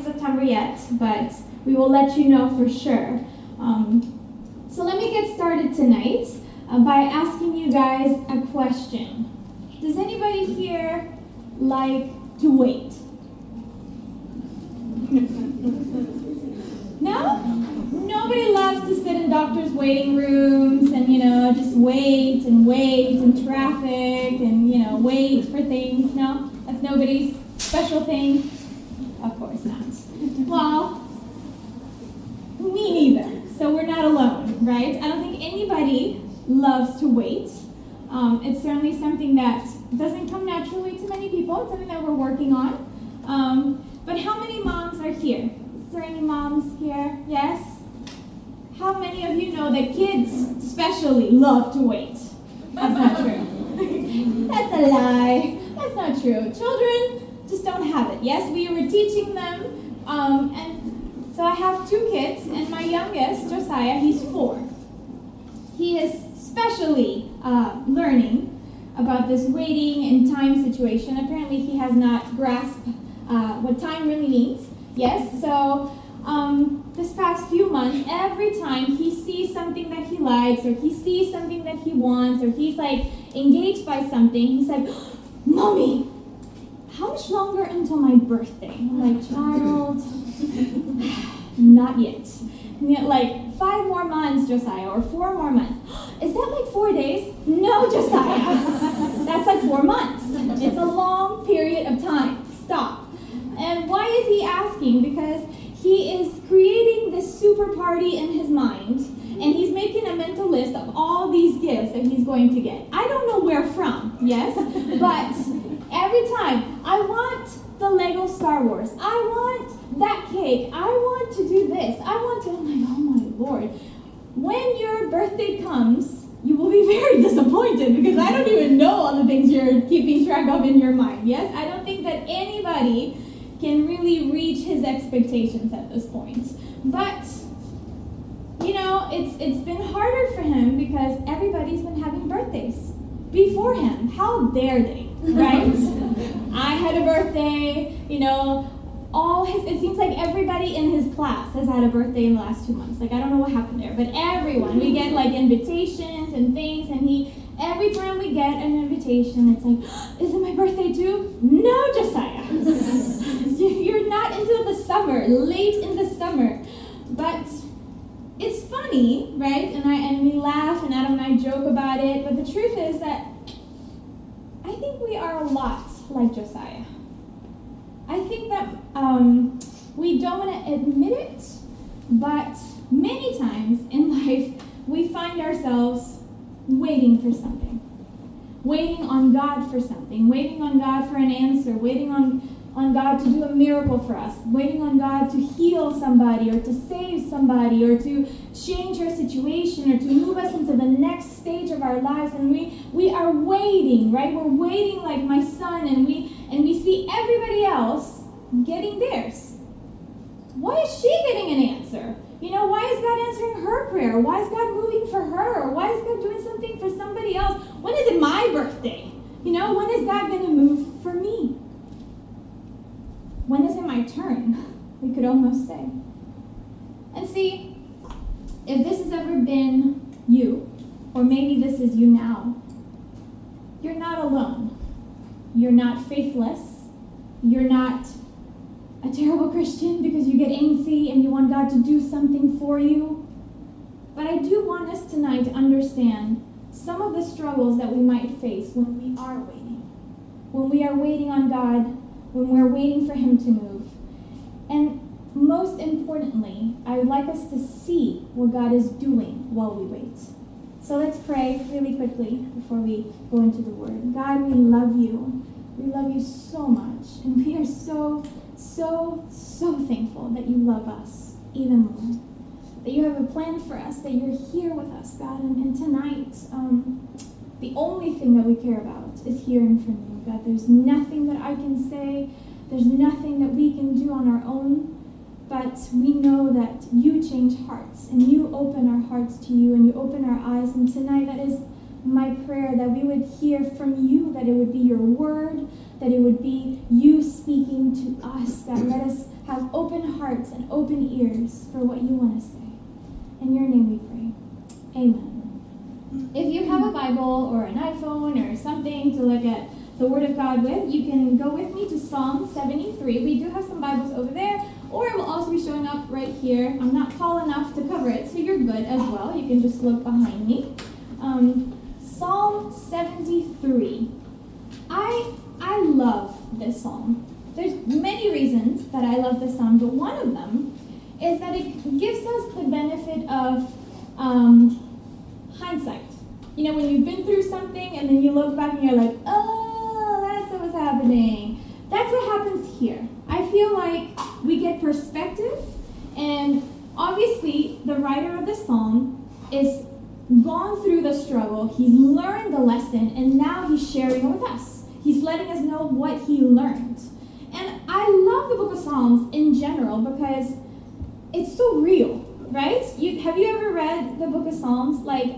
in September yet, but we will let you know for sure. Um, so let me get started tonight uh, by asking you guys a question. Does anybody here like to wait? no? Nobody loves to sit in doctors' waiting rooms and, you know, just wait and wait in traffic and, you know, wait for things. No? That's nobody's special thing? Well, me neither. So we're not alone, right? I don't think anybody loves to wait. Um, it's certainly something that doesn't come naturally to many people. It's something that we're working on. Um, but how many moms are here? Is there any moms here? Yes? How many of you know that kids especially love to wait? That's not true. That's a lie. That's not true. Children just don't have it. Yes, we were teaching them, um, and so I have two kids, and my youngest, Josiah, he's four. He is specially uh, learning about this waiting and time situation. Apparently, he has not grasped uh, what time really means. Yes, so um, this past few months, every time he sees something that he likes, or he sees something that he wants, or he's like engaged by something, he's like, Mommy, how much longer until my birthday? Like, child, not yet. yet. Like, five more months, Josiah, or four more months. Is that like four days? No, Josiah. That's like four months. It's a long period of time. Stop. And why is he asking? Because he is creating this super party in his mind, and he's making a mental list of all these gifts that he's going to get. I don't know where from, yes, but every time I want the Lego Star Wars, I want that cake, I want to do this, I want to, oh I'm like, oh my lord. When your birthday comes, you will be very disappointed because I don't even know all the things you're keeping track of in your mind. Yes, I don't think that anybody can really reach his expectations at this point. But you know, it's it's been harder for him because everybody's been having birthdays before him. How dare they, right? I had a birthday, you know, all his it seems like everybody in his class has had a birthday in the last two months. Like I don't know what happened there, but everyone. We get like invitations and things and he every time we get an invitation, it's like, is it my birthday too? No, Josiah. You're not into the summer, late in the summer. But it's funny, right? And I and we laugh and Adam and I joke about it, but the truth is that I think we are a lot like Josiah. I think that um, we don't want to admit it, but many times in life we find ourselves waiting for something, waiting on God for something, waiting on God for an answer, waiting on, on God to do a miracle for us, waiting on God to heal somebody or to save somebody or to change our situation or to move us into the next stage of our lives. And we, we are waiting, right? We're waiting like my son, and we and we see everybody else getting theirs. Why is she getting an answer? You know, why is God answering her prayer? Why is God moving for her? Why is God doing something for somebody else? When is it my birthday? You know, when is God going to move for me? When is it my turn? We could almost say. And see, if this has ever been you, or maybe this is you now, you're not alone. You're not faithless. You're not a terrible Christian because you get antsy and you want God to do something for you. But I do want us tonight to understand some of the struggles that we might face when we are waiting. When we are waiting on God, when we're waiting for Him to move. And most importantly, I would like us to see what God is doing while we wait. So let's pray really quickly before we go into the Word. God, we love you. We love you so much. And we are so so, so thankful that you love us even more. That you have a plan for us, that you're here with us, God. And, and tonight, um, the only thing that we care about is hearing from you, God. There's nothing that I can say, there's nothing that we can do on our own. But we know that you change hearts and you open our hearts to you and you open our eyes. And tonight, that is my prayer that we would hear from you, that it would be your word, that it would be you speaking to us, that let us have open hearts and open ears for what you want to say. In your name we pray. Amen. If you have a Bible or an iPhone or something to look at the Word of God with, you can go with me to Psalm 73. We do have some Bibles over there, or it will also be showing up right here. I'm not tall enough to cover it, so you're good as well. You can just look behind me. Um, Psalm 73. I I love this psalm. There's many reasons that I love this psalm, but one of them is that it gives us the benefit of um, hindsight. You know, when you've been through something and then you look back and you're like, oh, happening. That's what happens here. I feel like we get perspective, and obviously, the writer of the psalm is gone through the struggle, he's learned the lesson, and now he's sharing it with us. He's letting us know what he learned. And I love the book of Psalms in general because it's so real, right? You, have you ever read the book of Psalms? Like,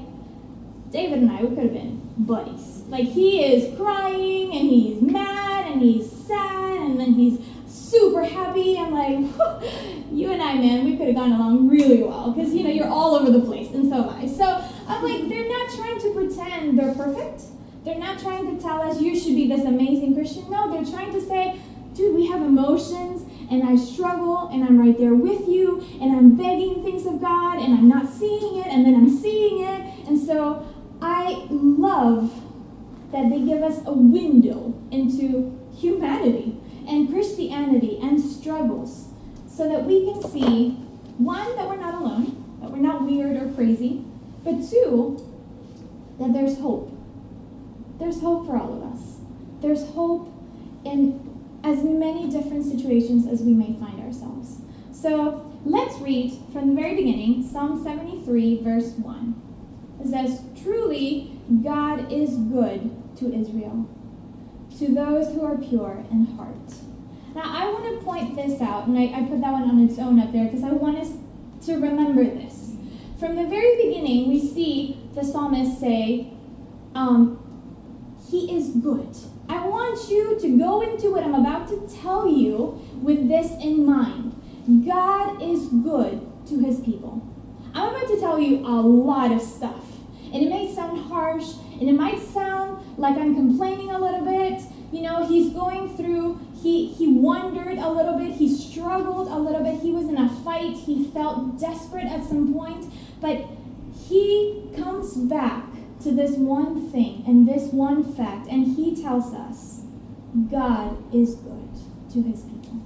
David and I, we could have been buddies. Like, he is crying and he's mad and he's sad and then he's super happy. I'm like, you and I, man, we could have gone along really well because, you know, you're all over the place and so am I. So I'm like, they're not trying to pretend they're perfect. They're not trying to tell us you should be this amazing Christian. No, they're trying to say, dude, we have emotions and I struggle and I'm right there with you and I'm begging things of God and I'm not seeing it and then I'm seeing it. And so I love that they give us a window into humanity and Christianity and struggles so that we can see one, that we're not alone, that we're not weird or crazy, but two, that there's hope. There's hope for all of us. There's hope in as many different situations as we may find ourselves. So let's read from the very beginning, Psalm 73, verse 1. It says, Truly, God is good to Israel, to those who are pure in heart. Now, I want to point this out, and I, I put that one on its own up there because I want us to remember this. From the very beginning, we see the psalmist say, um, He is good. I want you to go into what I'm about to tell you with this in mind. God is good to his people. I'm about to tell you a lot of stuff. And it may sound harsh, and it might sound like I'm complaining a little bit. You know, he's going through, he, he wondered a little bit, he struggled a little bit, he was in a fight, he felt desperate at some point, but he comes back to this one thing and this one fact, and he tells us God is good to his people.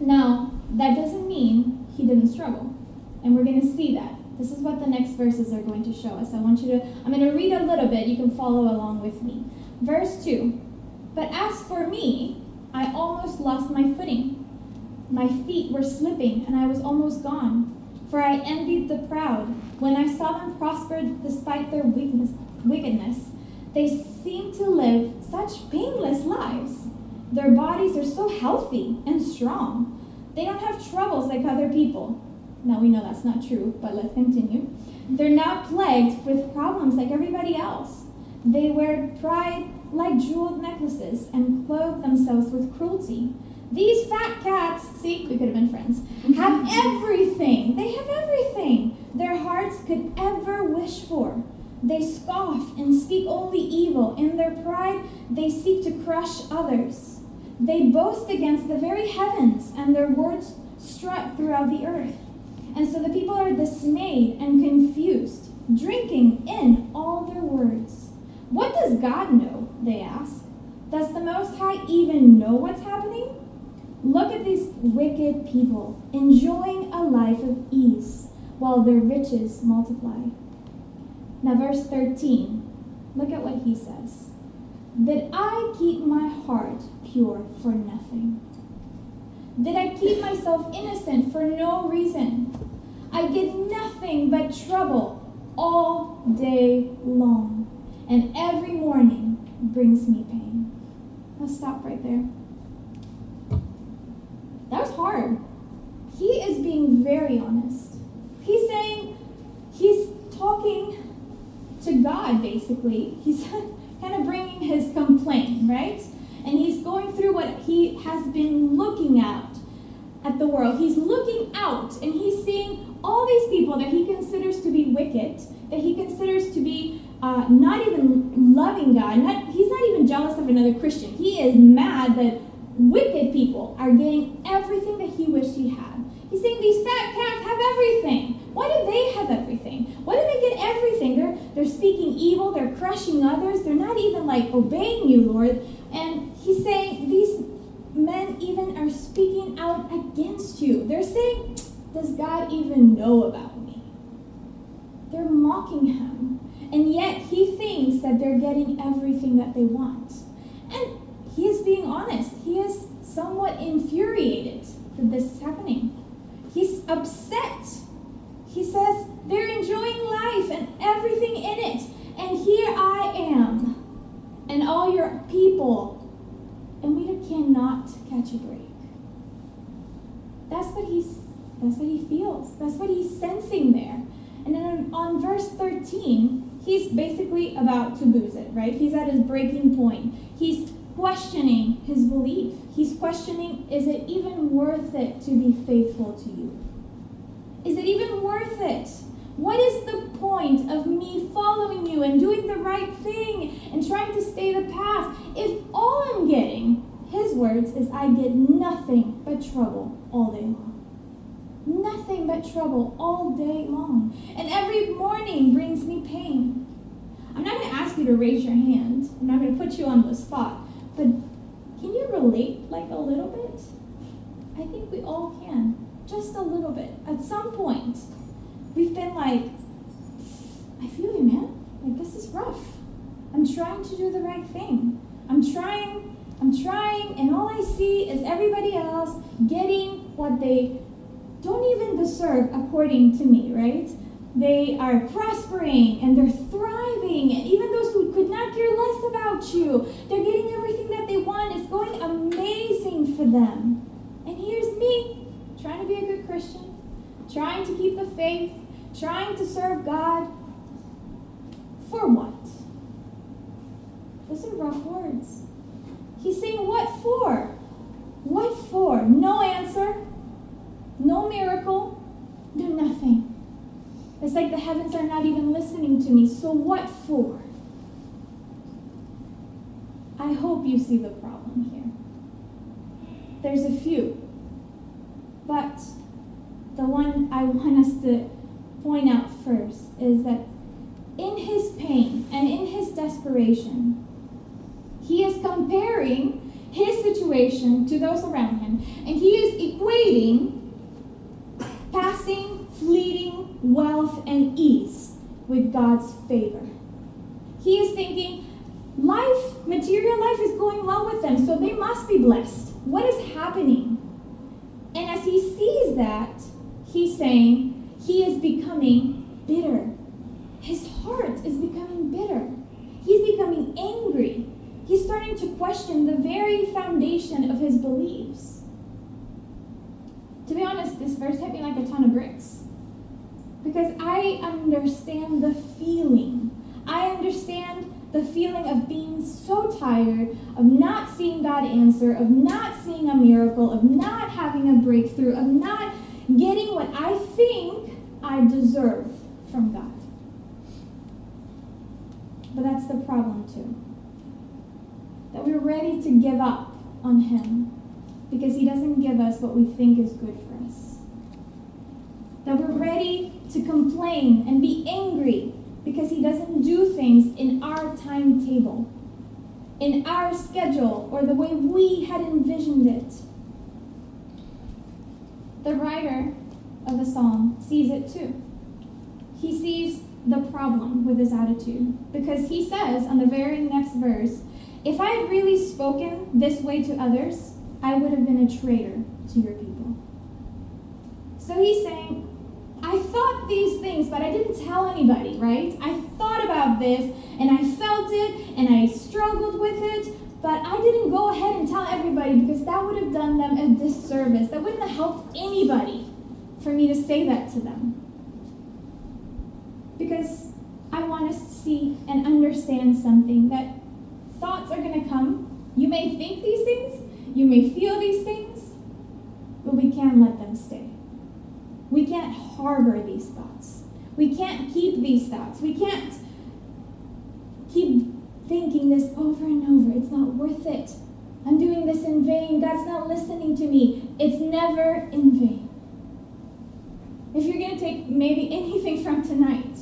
Now, that doesn't mean he didn't struggle. And we're going to see that. This is what the next verses are going to show us. I want you to, I'm going to read a little bit. You can follow along with me. Verse 2 But as for me, I almost lost my footing. My feet were slipping, and I was almost gone. For I envied the proud when I saw them prosper despite their weakness, wickedness. They seem to live such painless lives. Their bodies are so healthy and strong. They don't have troubles like other people. Now we know that's not true, but let's continue. They're not plagued with problems like everybody else. They wear pride like jeweled necklaces and clothe themselves with cruelty. These fat cats, see, we could have been friends, have everything. They have everything their hearts could ever wish for. They scoff and speak only evil. In their pride, they seek to crush others. They boast against the very heavens, and their words strut throughout the earth. And so the people are dismayed and confused, drinking in all their words. What does God know? They ask. Does the Most High even know what's happening? Look at these wicked people enjoying a life of ease while their riches multiply. Now, verse 13, look at what he says. Did I keep my heart pure for nothing? Did I keep myself innocent for no reason? I get nothing but trouble all day long, and every morning brings me pain. Now, stop right there. That was hard. He is being very honest. He's saying, he's talking to God, basically. He's kind of bringing his complaint, right? And he's going through what he has been looking at at the world. He's looking out and he's seeing all these people that he considers to be wicked, that he considers to be uh, not even loving God. Not, he's not even jealous of another Christian. He is mad that wicked people are getting everything that he wished he had. He's saying these fat cats have everything. Why do they have everything? Why do they get everything? They're they're speaking evil, they're crushing others, they're not even like obeying you, Lord. And he's saying these men even are speaking out against you. They're saying, Does God even know about me? They're mocking him. And yet he thinks that they're getting everything that they want. And he is being honest. He is somewhat infuriated that this is happening. He's upset. He says, They're enjoying life and everything in it. And here I am, and all your people and we cannot catch a break. That's what he's that's what he feels. That's what he's sensing there. And then on, verse 13, he's basically about to lose it, right? He's at his breaking point. He's questioning his belief. He's questioning, is it even worth it to be faithful to you? Is it even worth it? What is the point of me following you and doing the right thing and trying to stay the path if all I'm getting, his words, is I get nothing but trouble all day long? Nothing but trouble all day long. And every morning brings me pain. I'm not going to ask you to raise your hand. I'm not going to put you on the spot. But can you relate like a little bit? I think we all can. Just a little bit. At some point, we've been like, I feel you, man. Like, this is rough. I'm trying to do the right thing. I'm trying, I'm trying, and all I see is everybody else getting what they don't even deserve according to me, right? They are prospering and they're thriving, and even those who could not care less about you, they're getting everything that they want. It's going amazing for them. And here's me trying to be a good Christian, trying to keep the faith, trying to serve God for what? Those are rough words. He's saying, What for? What for? No answer, no miracle, do nothing. It's like the heavens are not even listening to me. So, what for? I hope you see the problem here. There's a few, but the one I want us to point out first is that in his pain and in his desperation, he is comparing his situation to those around him, and he is equating fleeting wealth and ease with God's favor. He is thinking, life, material life is going well with them, so they must be blessed. What is happening? And as he sees that, he's saying, he is becoming bitter. His heart is becoming bitter. He's becoming angry. He's starting to question the very foundation of his beliefs. To be honest, this verse hit me like a ton of bricks. Because I understand the feeling. I understand the feeling of being so tired, of not seeing God answer, of not seeing a miracle, of not having a breakthrough, of not getting what I think I deserve from God. But that's the problem, too. That we're ready to give up on Him because He doesn't give us what we think is good for us. That we're ready to complain and be angry because He doesn't do things in our timetable, in our schedule, or the way we had envisioned it. The writer of the psalm sees it too. He sees the problem with his attitude because he says on the very next verse, If I had really spoken this way to others, I would have been a traitor to your people. So he's saying, thought these things, but I didn't tell anybody, right? I thought about this and I felt it and I struggled with it, but I didn't go ahead and tell everybody because that would have done them a disservice. That wouldn't have helped anybody for me to say that to them. Because I want us to see and understand something that thoughts are going to come. You may think these things, you may feel these things, but we can't let them stay. We can't harbor these thoughts. We can't keep these thoughts. We can't keep thinking this over and over. It's not worth it. I'm doing this in vain. God's not listening to me. It's never in vain. If you're going to take maybe anything from tonight,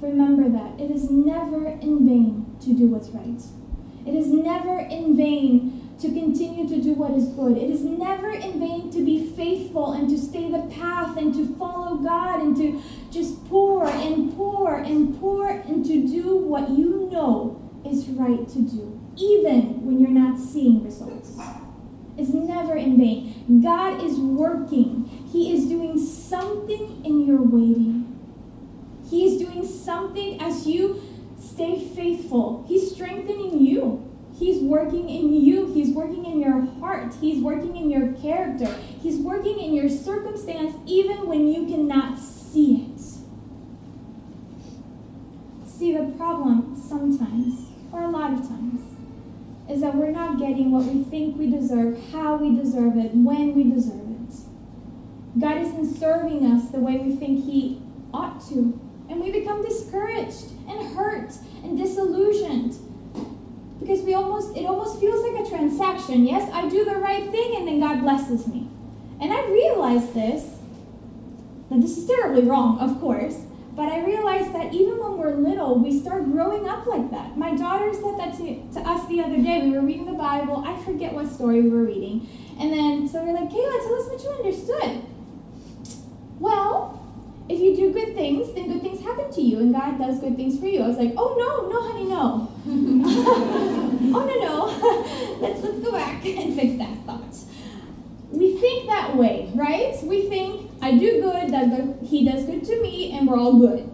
remember that it is never in vain to do what's right. It is never in vain to continue to do what is good. It is never in vain to be faithful and to stay the path and to follow God and to just pour and pour and pour and to do what you know is right to do, even when you're not seeing results. It's never in vain. God is working, He is doing something in your waiting. He is doing something as you stay faithful. He's strengthening you. He's working in you. He's working in your heart. He's working in your character. He's working in your circumstance even when you cannot see it. See, the problem sometimes, or a lot of times, is that we're not getting what we think we deserve, how we deserve it, when we deserve it. God isn't serving us the way we think He ought to. And we become discouraged and hurt and disillusioned because we almost it almost feels like a transaction. Yes, I do the right thing and then God blesses me. And I realized this, that this is terribly wrong, of course, but I realized that even when we're little, we start growing up like that. My daughter said that to, to us the other day. We were reading the Bible. I forget what story we were reading. And then so we're like, Kayla, tell us what you understood. Well, if you do good things, then good things happen to you, and God does good things for you. I was like, oh no, no, honey, no. oh no, no. let's let's go back and fix that thought. We think that way, right? We think I do good, that He does good to me, and we're all good.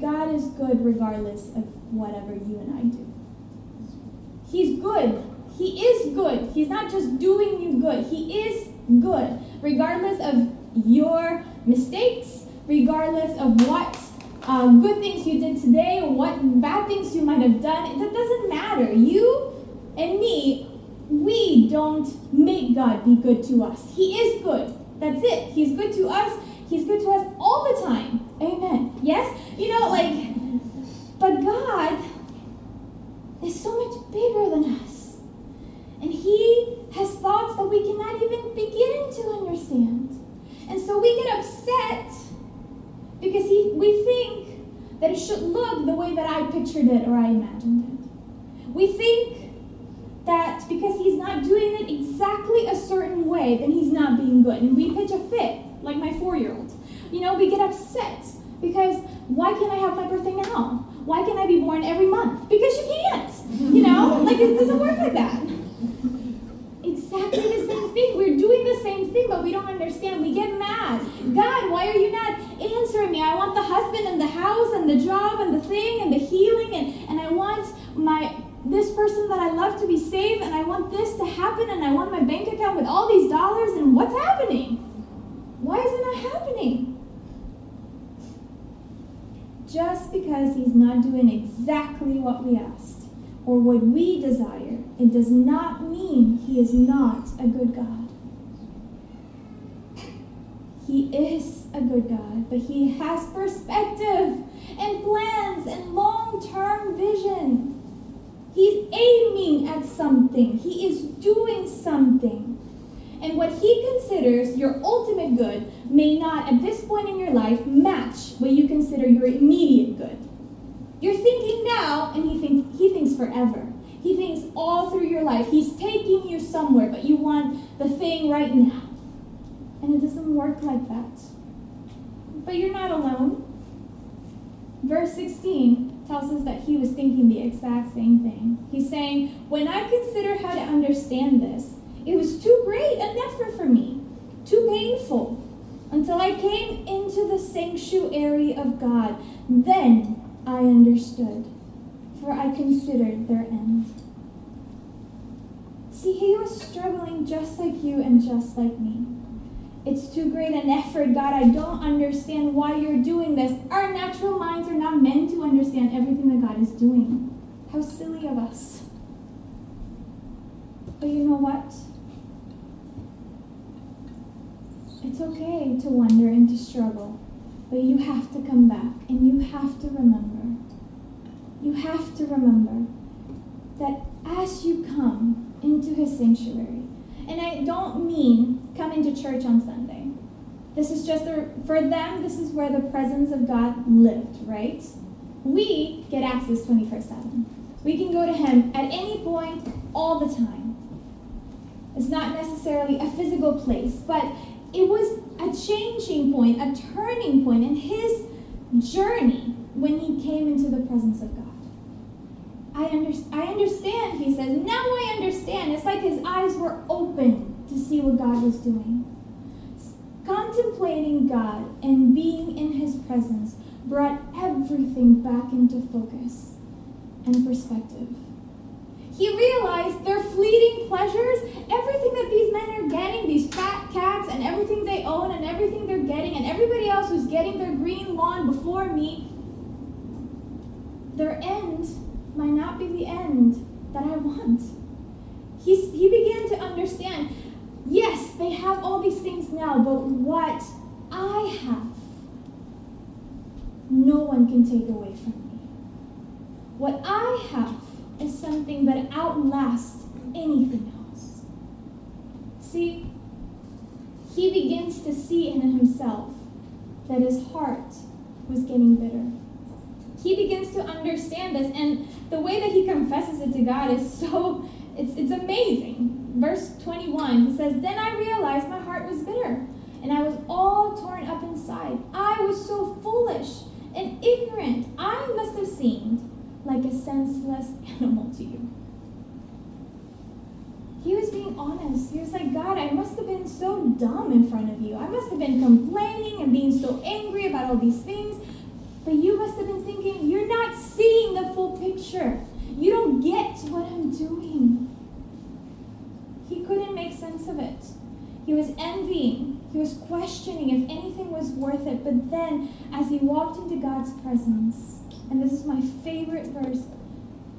God is good regardless of whatever you and I do. He's good. He is good. He's not just doing you good. He is good, regardless of your mistakes, regardless of what um, good things you did today what bad things you might have done. That doesn't matter. You and me, we don't make God be good to us. He is good. That's it. He's good to us. He's good to us all the time. Amen. Yes? You know, like, but God is so much bigger than us. And He has thoughts that we cannot even begin to understand. And so we get upset because he, we think that it should look the way that I pictured it or I imagined it. We think that because he's not doing it exactly a certain way, then he's not being good. And we pitch a fit, like my four year old. You know, we get upset because why can't I have my birthday now? Why can't I be born every month? Because you can't. You know, like it doesn't work like that exactly the same thing. We're doing the same thing, but we don't understand. We get mad. God, why are you not answering me? I want the husband and the house and the job and the thing and the healing and, and I want my this person that I love to be saved and I want this to happen and I want my bank account with all these dollars and what's happening? Why is it not happening? Just because he's not doing exactly what we asked or what we desire, it does not mean he is not a good God. He is a good God, but he has perspective and plans and long term vision. He's aiming at something, he is doing something. And what he considers your ultimate good may not, at this point in your life, match what you consider your immediate good. You're thinking now, and he, think, he thinks forever. He thinks all through your life. He's taking you somewhere, but you want the thing right now. And it doesn't work like that. But you're not alone. Verse 16 tells us that he was thinking the exact same thing. He's saying, When I consider how to understand this, it was too great an effort for me, too painful, until I came into the sanctuary of God. Then I understood, for I considered their end. See, he was struggling just like you and just like me. It's too great an effort, God. I don't understand why you're doing this. Our natural minds are not meant to understand everything that God is doing. How silly of us. But you know what? It's okay to wonder and to struggle, but you have to come back and you have to remember. You have to remember that as you come into his sanctuary, and I don't mean come into church on Sunday. This is just for them, this is where the presence of God lived, right? We get access 24 7. We can go to Him at any point, all the time. It's not necessarily a physical place, but it was a changing point, a turning point in His journey when He came into the presence of God. I, under, I understand, he says. Now I understand. It's like his eyes were open to see what God was doing. Contemplating God and being in his presence brought everything back into focus and perspective. He realized their fleeting pleasures, everything that these men are getting, these fat cats and everything they own and everything they're getting, and everybody else who's getting their green lawn before me, their end might not be the end that I want. He's, he began to understand yes, they have all these things now, but what I have, no one can take away from me. What I have is something that outlasts anything else. See, he begins to see in himself that his heart was getting bitter. He begins to understand this, and the way that he confesses it to God is so, it's, it's amazing. Verse 21, he says, Then I realized my heart was bitter, and I was all torn up inside. I was so foolish and ignorant. I must have seemed like a senseless animal to you. He was being honest. He was like, God, I must have been so dumb in front of you. I must have been complaining and being so angry about all these things. But you must have been thinking, you're not seeing the full picture. You don't get what I'm doing. He couldn't make sense of it. He was envying. He was questioning if anything was worth it. But then, as he walked into God's presence, and this is my favorite verse,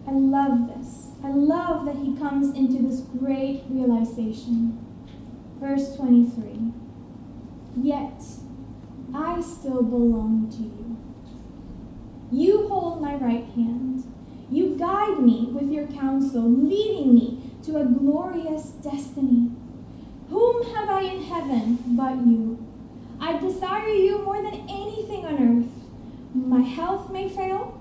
I love this. I love that he comes into this great realization. Verse 23 Yet I still belong to you. You hold my right hand. You guide me with your counsel, leading me to a glorious destiny. Whom have I in heaven but you? I desire you more than anything on earth. My health may fail,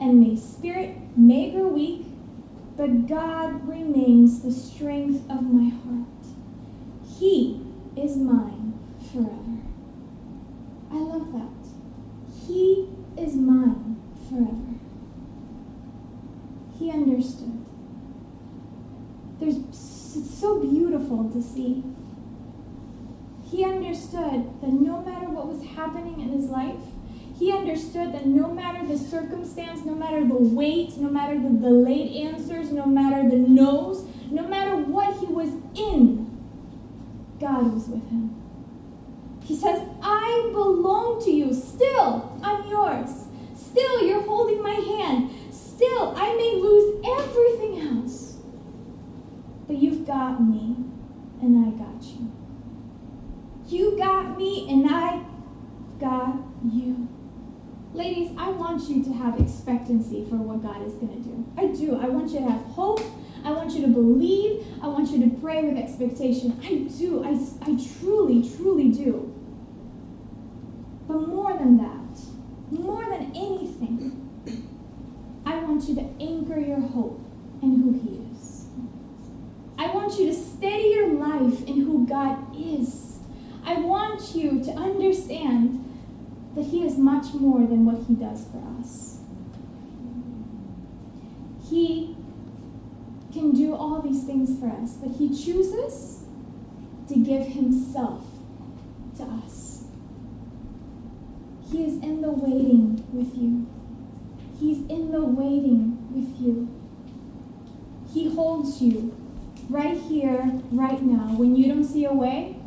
and my spirit may grow weak, but God remains the strength of my heart. He is mine forever. I love that. He is mine forever. He understood. There's it's so beautiful to see. He understood that no matter what was happening in his life, he understood that no matter the circumstance, no matter the weight, no matter the delayed answers, no matter the no's, no matter what he was in, God was with him. He says, I belong to you. Still, I'm yours. Still, you're holding my hand. Still, I may lose everything else. But you've got me, and I got you. You got me, and I got you. Ladies, I want you to have expectancy for what God is going to do. I do. I want you to have hope. I want you to believe. I want you to pray with expectation. I do. I, I truly, truly do. But more than that, more than anything, I want you to anchor your hope in who He is. I want you to steady your life in who God is. I want you to understand that He is much more than what He does for us. He can do all these things for us, but He chooses to give Himself to us. He is in the waiting with you. He's in the waiting with you. He holds you right here, right now. When you don't see a way,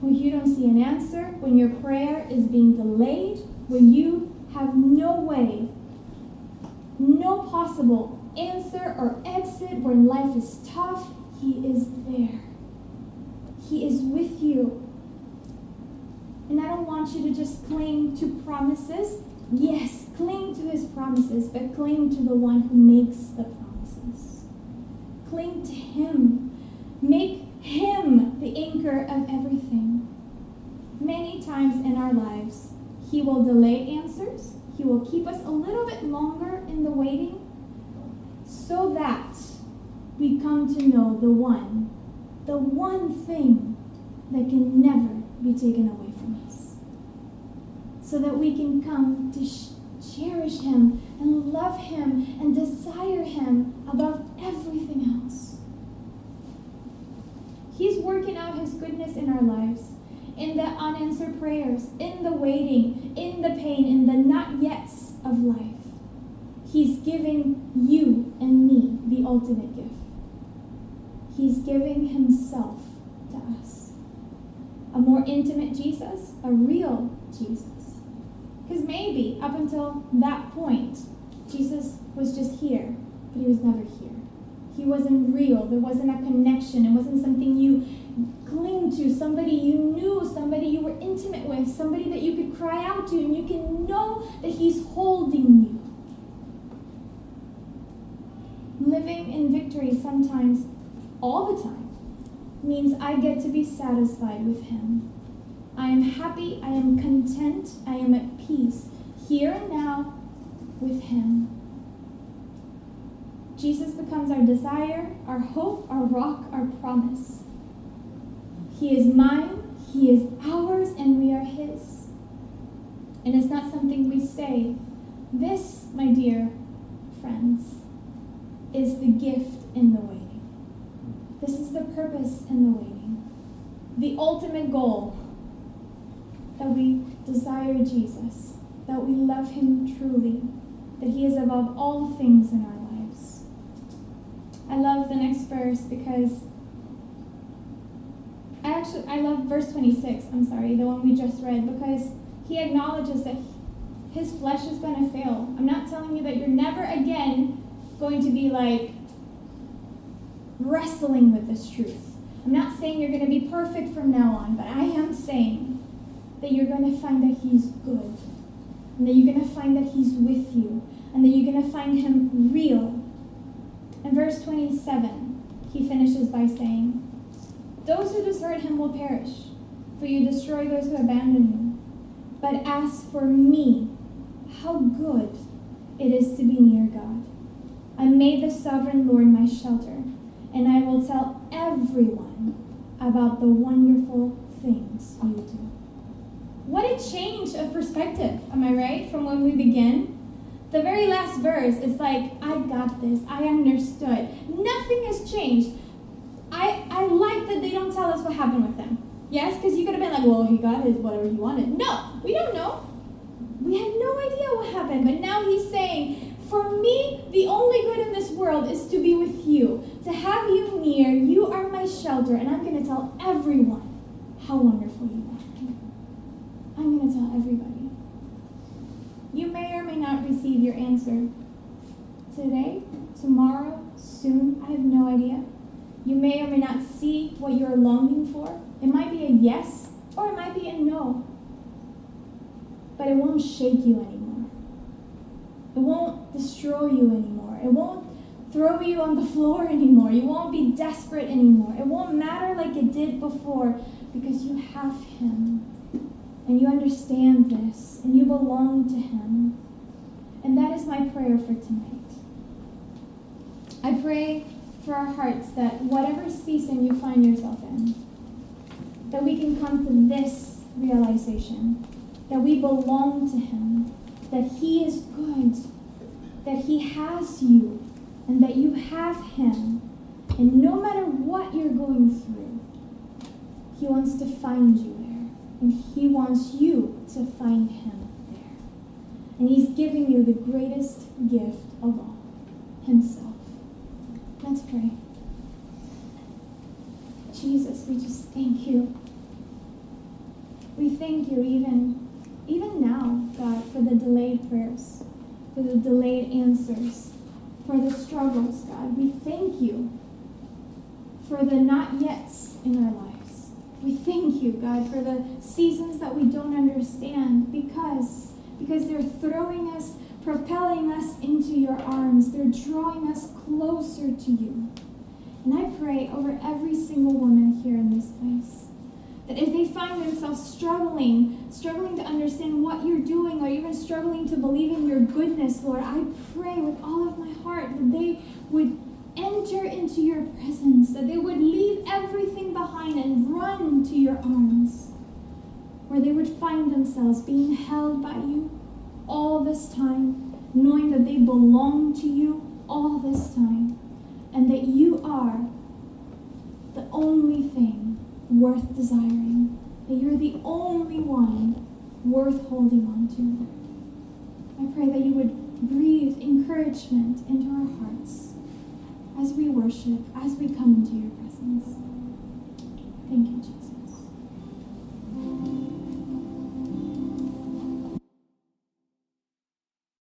when you don't see an answer, when your prayer is being delayed, when you have no way, no possible answer or exit, when life is tough, He is there. He is with you. And I don't want you to just cling to promises. Yes, cling to his promises, but cling to the one who makes the promises. Cling to him. Make him the anchor of everything. Many times in our lives, he will delay answers. He will keep us a little bit longer in the waiting so that we come to know the one, the one thing that can never be taken away. So that we can come to sh- cherish him and love him and desire him above everything else. He's working out his goodness in our lives, in the unanswered prayers, in the waiting, in the pain, in the not yets of life. He's giving you and me the ultimate gift. He's giving himself to us. A more intimate Jesus, a real Jesus. Because maybe up until that point, Jesus was just here, but he was never here. He wasn't real. There wasn't a connection. It wasn't something you cling to, somebody you knew, somebody you were intimate with, somebody that you could cry out to, and you can know that he's holding you. Living in victory sometimes all the time means I get to be satisfied with Him. I am happy, I am content, I am at peace here and now with Him. Jesus becomes our desire, our hope, our rock, our promise. He is mine, He is ours, and we are His. And it's not something we say. This, my dear friends, is the gift in the waiting. This is the purpose in the waiting. The ultimate goal that we desire Jesus, that we love Him truly, that He is above all things in our lives. I love the next verse because I actually I love verse 26. I'm sorry, the one we just read because he acknowledges that his flesh is going to fail. I'm not telling you that you're never again going to be like wrestling with this truth. I'm not saying you're going to be perfect from now on, but I am saying that you're going to find that He's good, and that you're going to find that He's with you, and that you're going to find Him real. In verse 27, he finishes by saying, Those who desert Him will perish, for you destroy those who abandon you. But as for me, how good it is to be near God. I made the sovereign Lord my shelter and I will tell everyone about the wonderful things you do. What a change of perspective, am I right, from when we begin? The very last verse is like, I got this, I understood. Nothing has changed. I, I like that they don't tell us what happened with them. Yes, because you could have been like, well, he got his whatever he wanted. No, we don't know. We have no idea what happened. But now he's saying, for me, the only good in this world is to be with you, to have you near. You are my shelter, and I'm going to tell everyone how wonderful you are. I'm going to tell everybody. You may or may not receive your answer today, tomorrow, soon. I have no idea. You may or may not see what you're longing for. It might be a yes, or it might be a no. But it won't shake you anymore. It won't destroy you anymore. It won't throw you on the floor anymore. You won't be desperate anymore. It won't matter like it did before because you have Him. And you understand this. And you belong to Him. And that is my prayer for tonight. I pray for our hearts that whatever season you find yourself in, that we can come to this realization that we belong to Him that He is good, that He has you, and that you have Him. And no matter what you're going through, He wants to find you. And He wants you to find Him there. And He's giving you the greatest gift of all Himself. Let's pray. Jesus, we just thank you. We thank you even even now, God, for the delayed prayers, for the delayed answers, for the struggles, God. We thank you for the not yets in our lives. We thank you, God, for the seasons that we don't understand because because they're throwing us, propelling us into your arms. They're drawing us closer to you. And I pray over every single woman here in this place that if they find themselves struggling, struggling to understand what you're doing, or even struggling to believe in your goodness, Lord, I pray with all of my heart that they would enter into your presence, that they would leave everything behind and run to your arms, where they would find themselves being held by you all this time, knowing that they belong to you all this time, and that you are the only thing worth desiring, that you're the only one worth holding on to. I pray that you would breathe encouragement into our hearts as we worship, as we come into your presence. Thank you, Jesus.